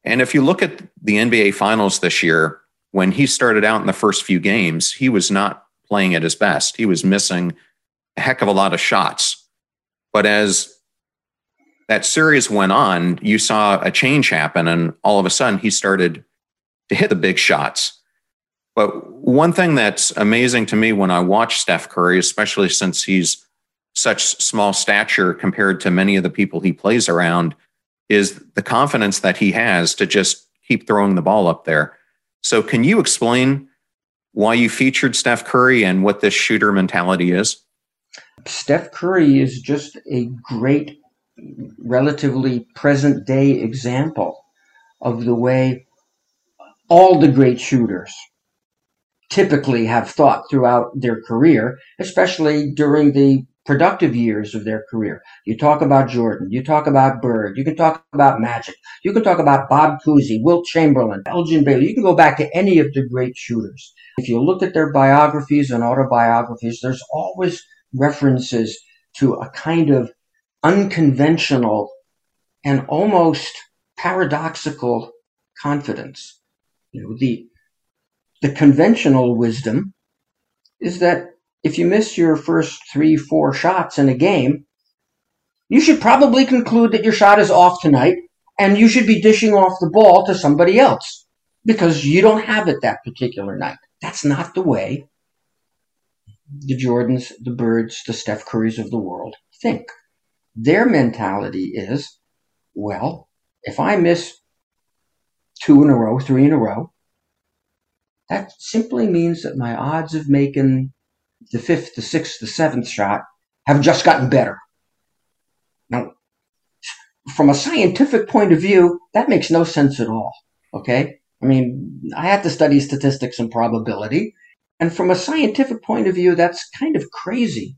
And if you look at the NBA Finals this year, when he started out in the first few games, he was not playing at his best. He was missing a heck of a lot of shots. But as that series went on, you saw a change happen, and all of a sudden he started to hit the big shots. But one thing that's amazing to me when I watch Steph Curry, especially since he's such small stature compared to many of the people he plays around, is the confidence that he has to just keep throwing the ball up there. So, can you explain why you featured Steph Curry and what this shooter mentality is? Steph Curry is just a great, relatively present day example of the way all the great shooters typically have thought throughout their career, especially during the productive years of their career. You talk about Jordan, you talk about Bird, you can talk about Magic, you can talk about Bob Cousy, Wilt Chamberlain, Elgin Baylor. You can go back to any of the great shooters. If you look at their biographies and autobiographies, there's always references to a kind of unconventional and almost paradoxical confidence. You know, the the conventional wisdom is that if you miss your first three, four shots in a game, you should probably conclude that your shot is off tonight and you should be dishing off the ball to somebody else because you don't have it that particular night. That's not the way the Jordans, the Birds, the Steph Currys of the world think. Their mentality is, well, if I miss two in a row, three in a row, that simply means that my odds of making the fifth, the sixth, the seventh shot have just gotten better. Now, from a scientific point of view, that makes no sense at all. Okay? I mean, I had to study statistics and probability. And from a scientific point of view, that's kind of crazy.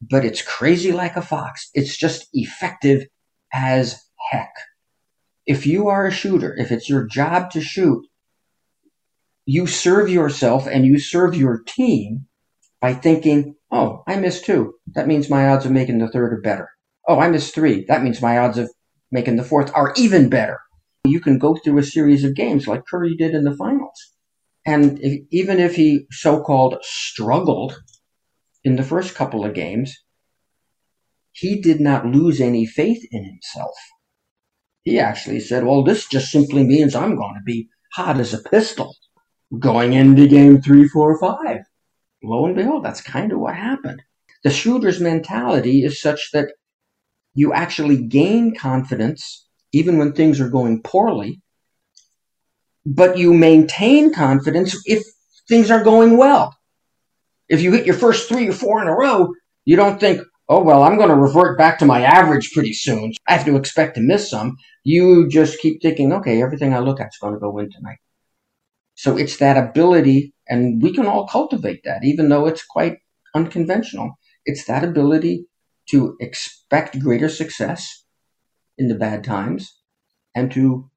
But it's crazy like a fox. It's just effective as heck. If you are a shooter, if it's your job to shoot, you serve yourself and you serve your team by thinking, oh, I missed two. That means my odds of making the third are better. Oh, I missed three. That means my odds of making the fourth are even better. You can go through a series of games like Curry did in the finals. And if, even if he so called struggled in the first couple of games, he did not lose any faith in himself. He actually said, well, this just simply means I'm going to be hot as a pistol going into game three, four, five lo and behold, that's kind of what happened. The shooter's mentality is such that you actually gain confidence even when things are going poorly, but you maintain confidence if things are going well. If you hit your first three or four in a row, you don't think, oh, well, I'm going to revert back to my average pretty soon. I have to expect to miss some. You just keep thinking, okay, everything I look at is going to go in tonight. So it's that ability and we can all cultivate that, even though it's quite unconventional. It's that ability to expect greater success in the bad times and to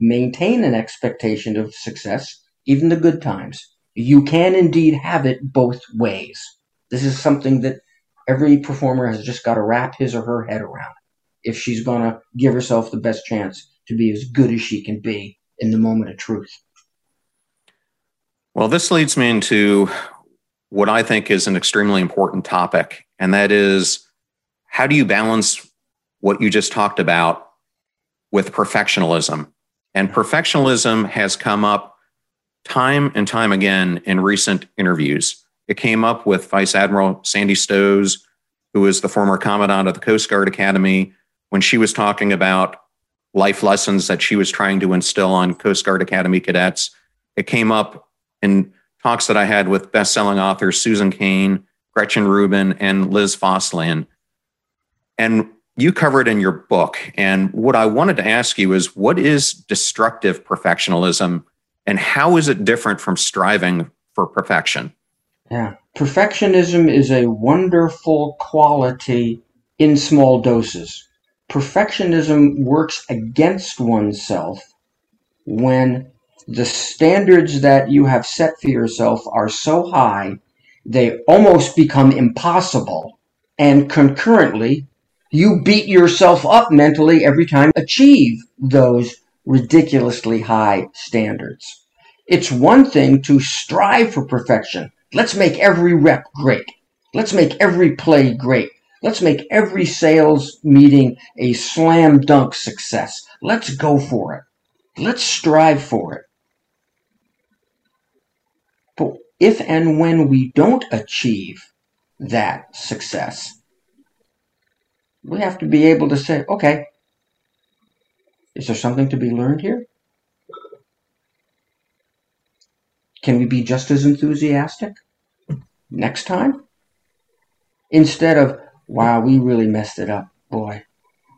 maintain an expectation of success, even the good times. You can indeed have it both ways. This is something that every performer has just got to wrap his or her head around if she's going to give herself the best chance to be as good as she can be in the moment of truth. Well, this leads me into what I think is an extremely important topic, and that is how do you balance what you just talked about with perfectionism? And perfectionism has come up time and time again in recent interviews. It came up with Vice Admiral Sandy Stosz, who is the former commandant of the Coast Guard Academy, when she was talking about life lessons that she was trying to instill on Coast Guard Academy cadets. It came up in talks that I had with best-selling authors Susan Cain, Gretchen Rubin, and Liz Fosslien. And you cover it in your book. And what I wanted to ask you is what is destructive perfectionism and how is it different from striving for perfection? Yeah. Perfectionism is a wonderful quality in small doses. perfectionism works against oneself when the standards that you have set for yourself are so high they almost become impossible and concurrently you beat yourself up mentally every time you achieve those ridiculously high standards. It's one thing to strive for perfection. Let's make every rep great. Let's make every play great. Let's make every sales meeting a slam dunk success. Let's go for it. Let's strive for it. But if and when we don't achieve that success, we have to be able to say, okay, is there something to be learned here? Can we be just as enthusiastic next time? Instead of, wow, we really messed it up. Boy,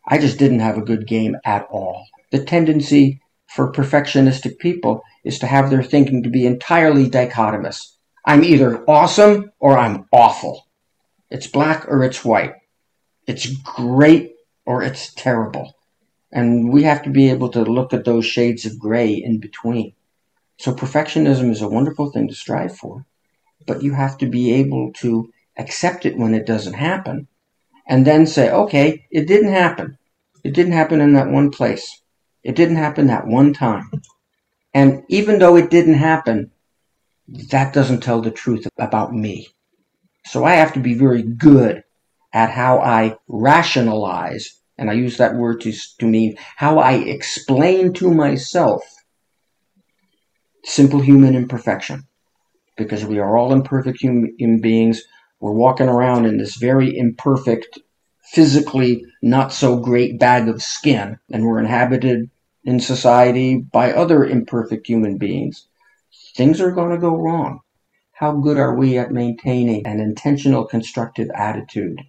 I just didn't have a good game at all. The tendency for perfectionistic people is to have their thinking to be entirely dichotomous. I'm either awesome or I'm awful. It's black or it's white. It's great or it's terrible. And we have to be able to look at those shades of gray in between. So perfectionism is a wonderful thing to strive for, but you have to be able to accept it when it doesn't happen and then say, okay, it didn't happen. It didn't happen in that one place. It didn't happen that one time. And even though it didn't happen, that doesn't tell the truth about me. So I have to be very good at how I rationalize, and I use that word to, to mean how I explain to myself simple human imperfection. Because we are all imperfect human beings. We're walking around in this very imperfect, physically not so great bag of skin, and we're inhabited in society by other imperfect human beings. Things are going to go wrong. How good are we at maintaining an intentional constructive attitude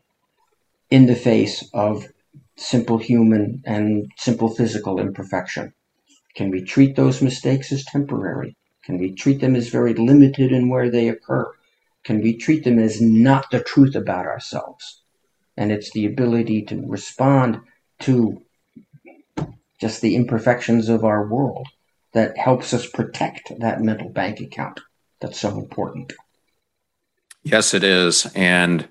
in the face of simple human and simple physical imperfection? Can we treat those mistakes as temporary? Can we treat them as very limited in where they occur? Can we treat them as not the truth about ourselves? And it's the ability to respond to just the imperfections of our world that helps us protect that mental bank account that's so important. Yes, it is. And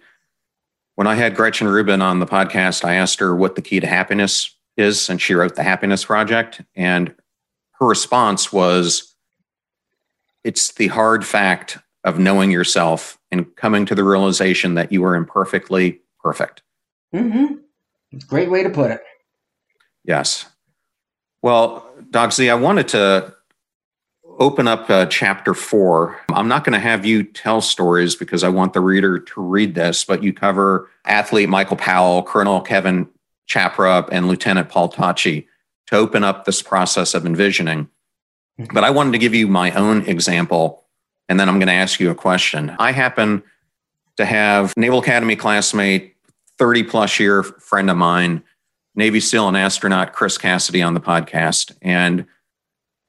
when I had Gretchen Rubin on the podcast, I asked her what the key to happiness is, and she wrote the Happiness Project. And her response was it's the hard fact of knowing yourself and coming to the realization that you are imperfectly perfect. Mm-hmm. Great way to put it. Yes. Well, Doc Z, I wanted to open up uh, chapter four. I'm not going to have you tell stories because I want the reader to read this, but you cover athlete Michael Powell, Colonel Kevin Chapra, and Lieutenant Paul Tachi to open up this process of envisioning. Mm-hmm. But I wanted to give you my own example, and then I'm going to ask you a question. I happen to have Naval Academy classmate, 30 plus year friend of mine, Navy SEAL and astronaut Chris Cassidy on the podcast. And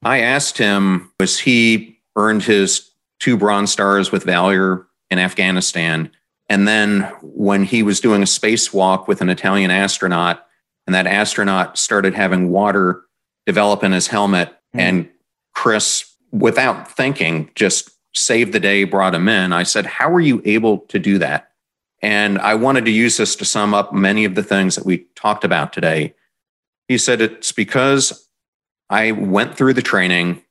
I asked him, was he earned his two Bronze Stars with Valor in Afghanistan? And then when he was doing a spacewalk with an Italian astronaut, and that astronaut started having water develop in his helmet, mm-hmm. and Chris, without thinking, just saved the day, brought him in. I said, How were you able to do that? And I wanted to use this to sum up many of the things that we talked about today. He said, It's because I went through the training,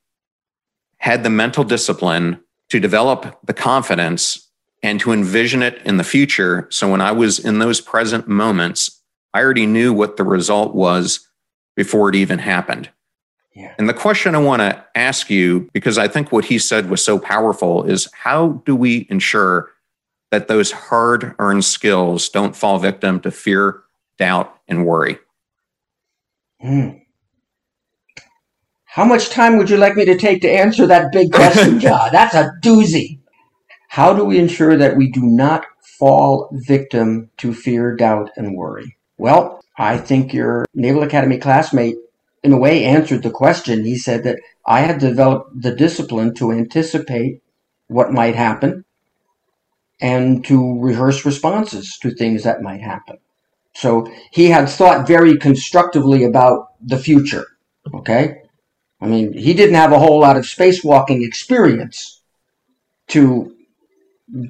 had the mental discipline to develop the confidence and to envision it in the future. So when I was in those present moments, I already knew what the result was before it even happened. Yeah. And the question I want to ask you, because I think what he said was so powerful, is how do we ensure that those hard earned skills don't fall victim to fear, doubt, and worry? Mm. How much time would you like me to take to answer that big question, John? That's a doozy. How do we ensure that we do not fall victim to fear, doubt, and worry? Well, I think your Naval Academy classmate, in a way, answered the question. He said that I had developed the discipline to anticipate what might happen and to rehearse responses to things that might happen. So he had thought very constructively about the future. Okay? I mean, he didn't have a whole lot of spacewalking experience to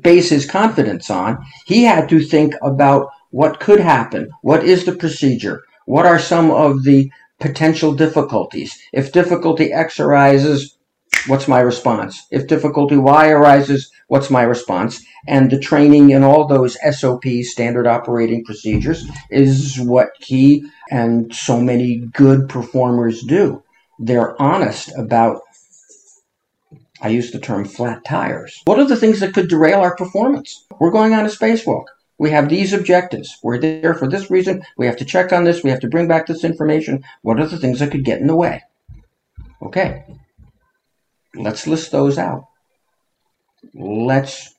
base his confidence on. He had to think about what could happen, what is the procedure, what are some of the potential difficulties. If difficulty X arises, what's my response? If difficulty Y arises, what's my response? And the training in all those SOPs, standard operating procedures, is what he and so many good performers do. They're honest about, I use the term flat tires. What are the things that could derail our performance? We're going on a spacewalk. We have these objectives. We're there for this reason. We have to check on this. We have to bring back this information. What are the things that could get in the way? Okay, Let's list those out. Let's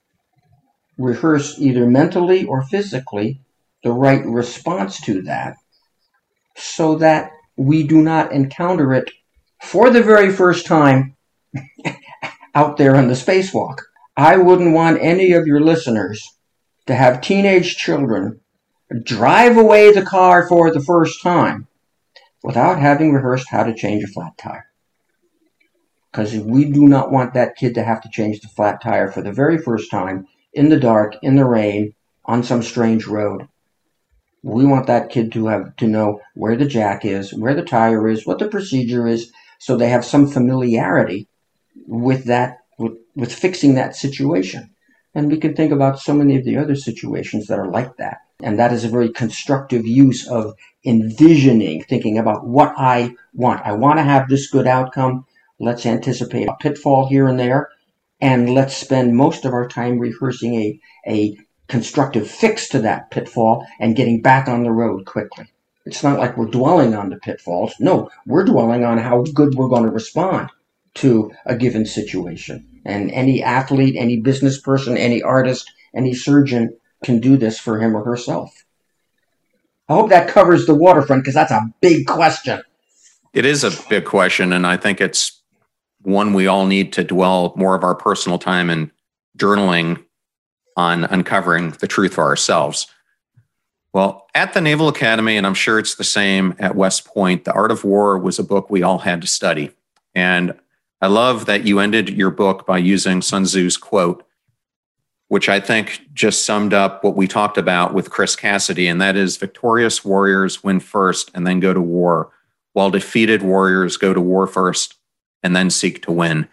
rehearse either mentally or physically the right response to that so that we do not encounter it for the very first time out there on the spacewalk. I wouldn't want any of your listeners to have teenage children drive away the car for the first time without having rehearsed how to change a flat tire because we do not want that kid to have to change the flat tire for the very first time in the dark, in the rain, on some strange road. We want that kid to have to know where the jack is, where the tire is, what the procedure is, so they have some familiarity with that, with, with fixing that situation. And we can think about so many of the other situations that are like that. And that is a very constructive use of envisioning, thinking about what I want. I want to have this good outcome. Let's anticipate a pitfall here and there, and let's spend most of our time rehearsing a, a constructive fix to that pitfall and getting back on the road quickly. It's not like we're dwelling on the pitfalls. No, we're dwelling on how good we're going to respond to a given situation. And any athlete, any business person, any artist, any surgeon can do this for him or herself. I hope that covers the waterfront because that's a big question. It is a big question, and I think it's one we all need to dwell more of our personal time in journaling on uncovering the truth for ourselves. Well, at the Naval Academy, and I'm sure it's the same at West Point, The Art of War was a book we all had to study. And I love that you ended your book by using Sun Tzu's quote, which I think just summed up what we talked about with Chris Cassidy, and that is victorious warriors win first and then go to war, while defeated warriors go to war first and then seek to win.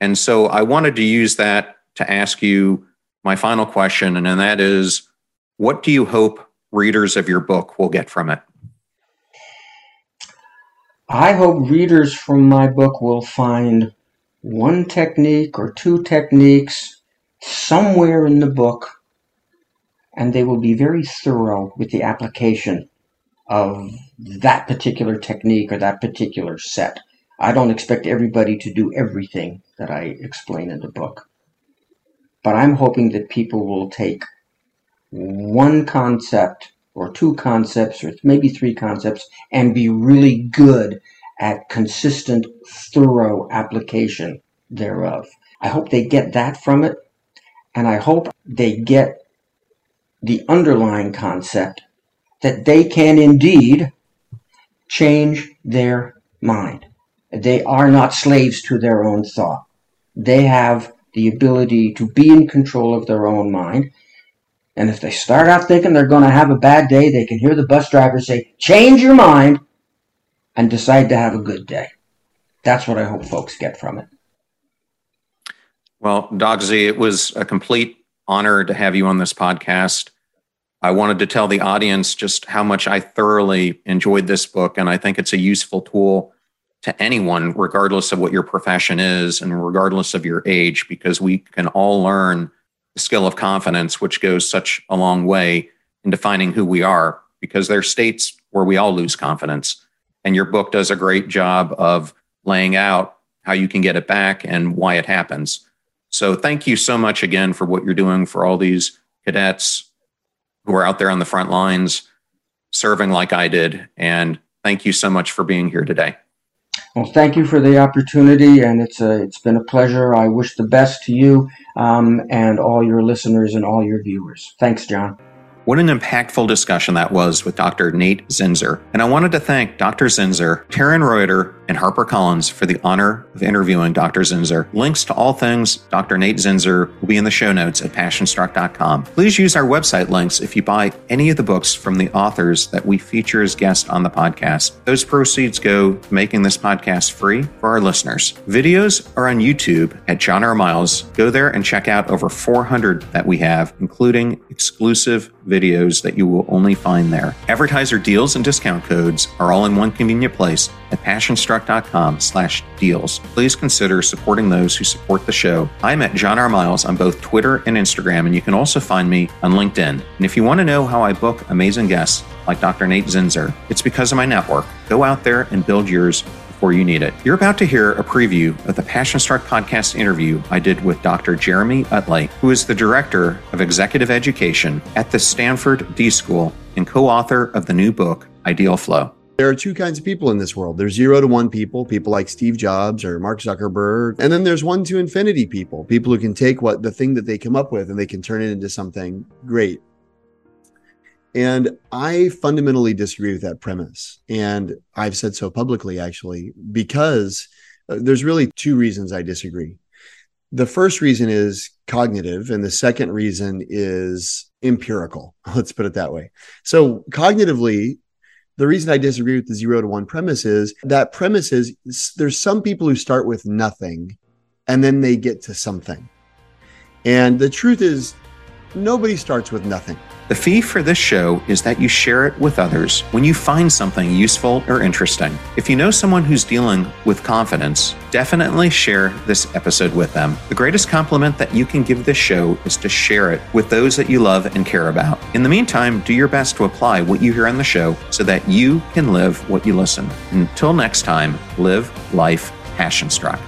And so I wanted to use that to ask you my final question, and that is what do you hope readers of your book will get from it? I hope readers from my book will find one technique or two techniques somewhere in the book, and they will be very thorough with the application of that particular technique or that particular set. I don't expect everybody to do everything that I explain in the book. But I'm hoping that people will take one concept or two concepts or maybe three concepts and be really good at consistent, thorough application thereof. I hope they get that from it. And I hope they get the underlying concept that they can indeed change their mind. They are not slaves to their own thought. They have the ability to be in control of their own mind. And if they start out thinking they're going to have a bad day, they can hear the bus driver say, change your mind and decide to have a good day. That's what I hope folks get from it. Well, Doc Z, it was a complete honor to have you on this podcast. I wanted to tell the audience just how much I thoroughly enjoyed this book, and I think it's a useful tool to anyone, regardless of what your profession is and regardless of your age, because we can all learn skill of confidence, which goes such a long way in defining who we are, because there are states where we all lose confidence. And your book does a great job of laying out how you can get it back and why it happens. So thank you so much again for what you're doing for all these cadets who are out there on the front lines serving like I did. And thank you so much for being here today. Well, thank you for the opportunity, and it's a, it's been a pleasure. I wish the best to you um, and all your listeners and all your viewers. Thanks, John. What an impactful discussion that was with Dr. Nate Zinsser. And I wanted to thank Dr. Zinsser, Taryn Reuter, and HarperCollins for the honor of interviewing Dr. Zinsser. Links to all things Dr. Nate Zinsser will be in the show notes at passionstruck.com. Please use our website links if you buy any of the books from the authors that we feature as guests on the podcast. Those proceeds go to making this podcast free for our listeners. Videos are on YouTube at John R. Miles. Go there and check out over 400 that we have, including exclusive videos that you will only find there. Advertiser deals and discount codes are all in one convenient place at passionstruck.com slash deals. Please consider supporting those who support the show. I'm at John R. Miles on both Twitter and Instagram, and you can also find me on LinkedIn. And if you want to know how I book amazing guests like Dr. Nate Zinsser, it's because of my network. Go out there and build yours you need it. You're about to hear a preview of the Passion Struck podcast interview I did with Dr. Jeremy Utley, who is the Director of Executive Education at the Stanford D School and co author of the new book, Ideaflow. There are two kinds of people in this world. There's zero to one people, people like Steve Jobs or Mark Zuckerberg. And then there's one to infinity people, people who can take what the thing that they come up with and they can turn it into something great. And I fundamentally disagree with that premise. And I've said so publicly, actually, because uh, there's really two reasons I disagree. The first reason is cognitive, and the second reason is empirical. Let's put it that way. So, cognitively, the reason I disagree with the zero to one premise is that premise is there's some people who start with nothing and then they get to something. And the truth is, nobody starts with nothing. The fee for this show is that you share it with others when you find something useful or interesting. If you know someone who's dealing with confidence, definitely share this episode with them. The greatest compliment that you can give this show is to share it with those that you love and care about. In the meantime, do your best to apply what you hear on the show so that you can live what you listen. Until next time, live life passion struck.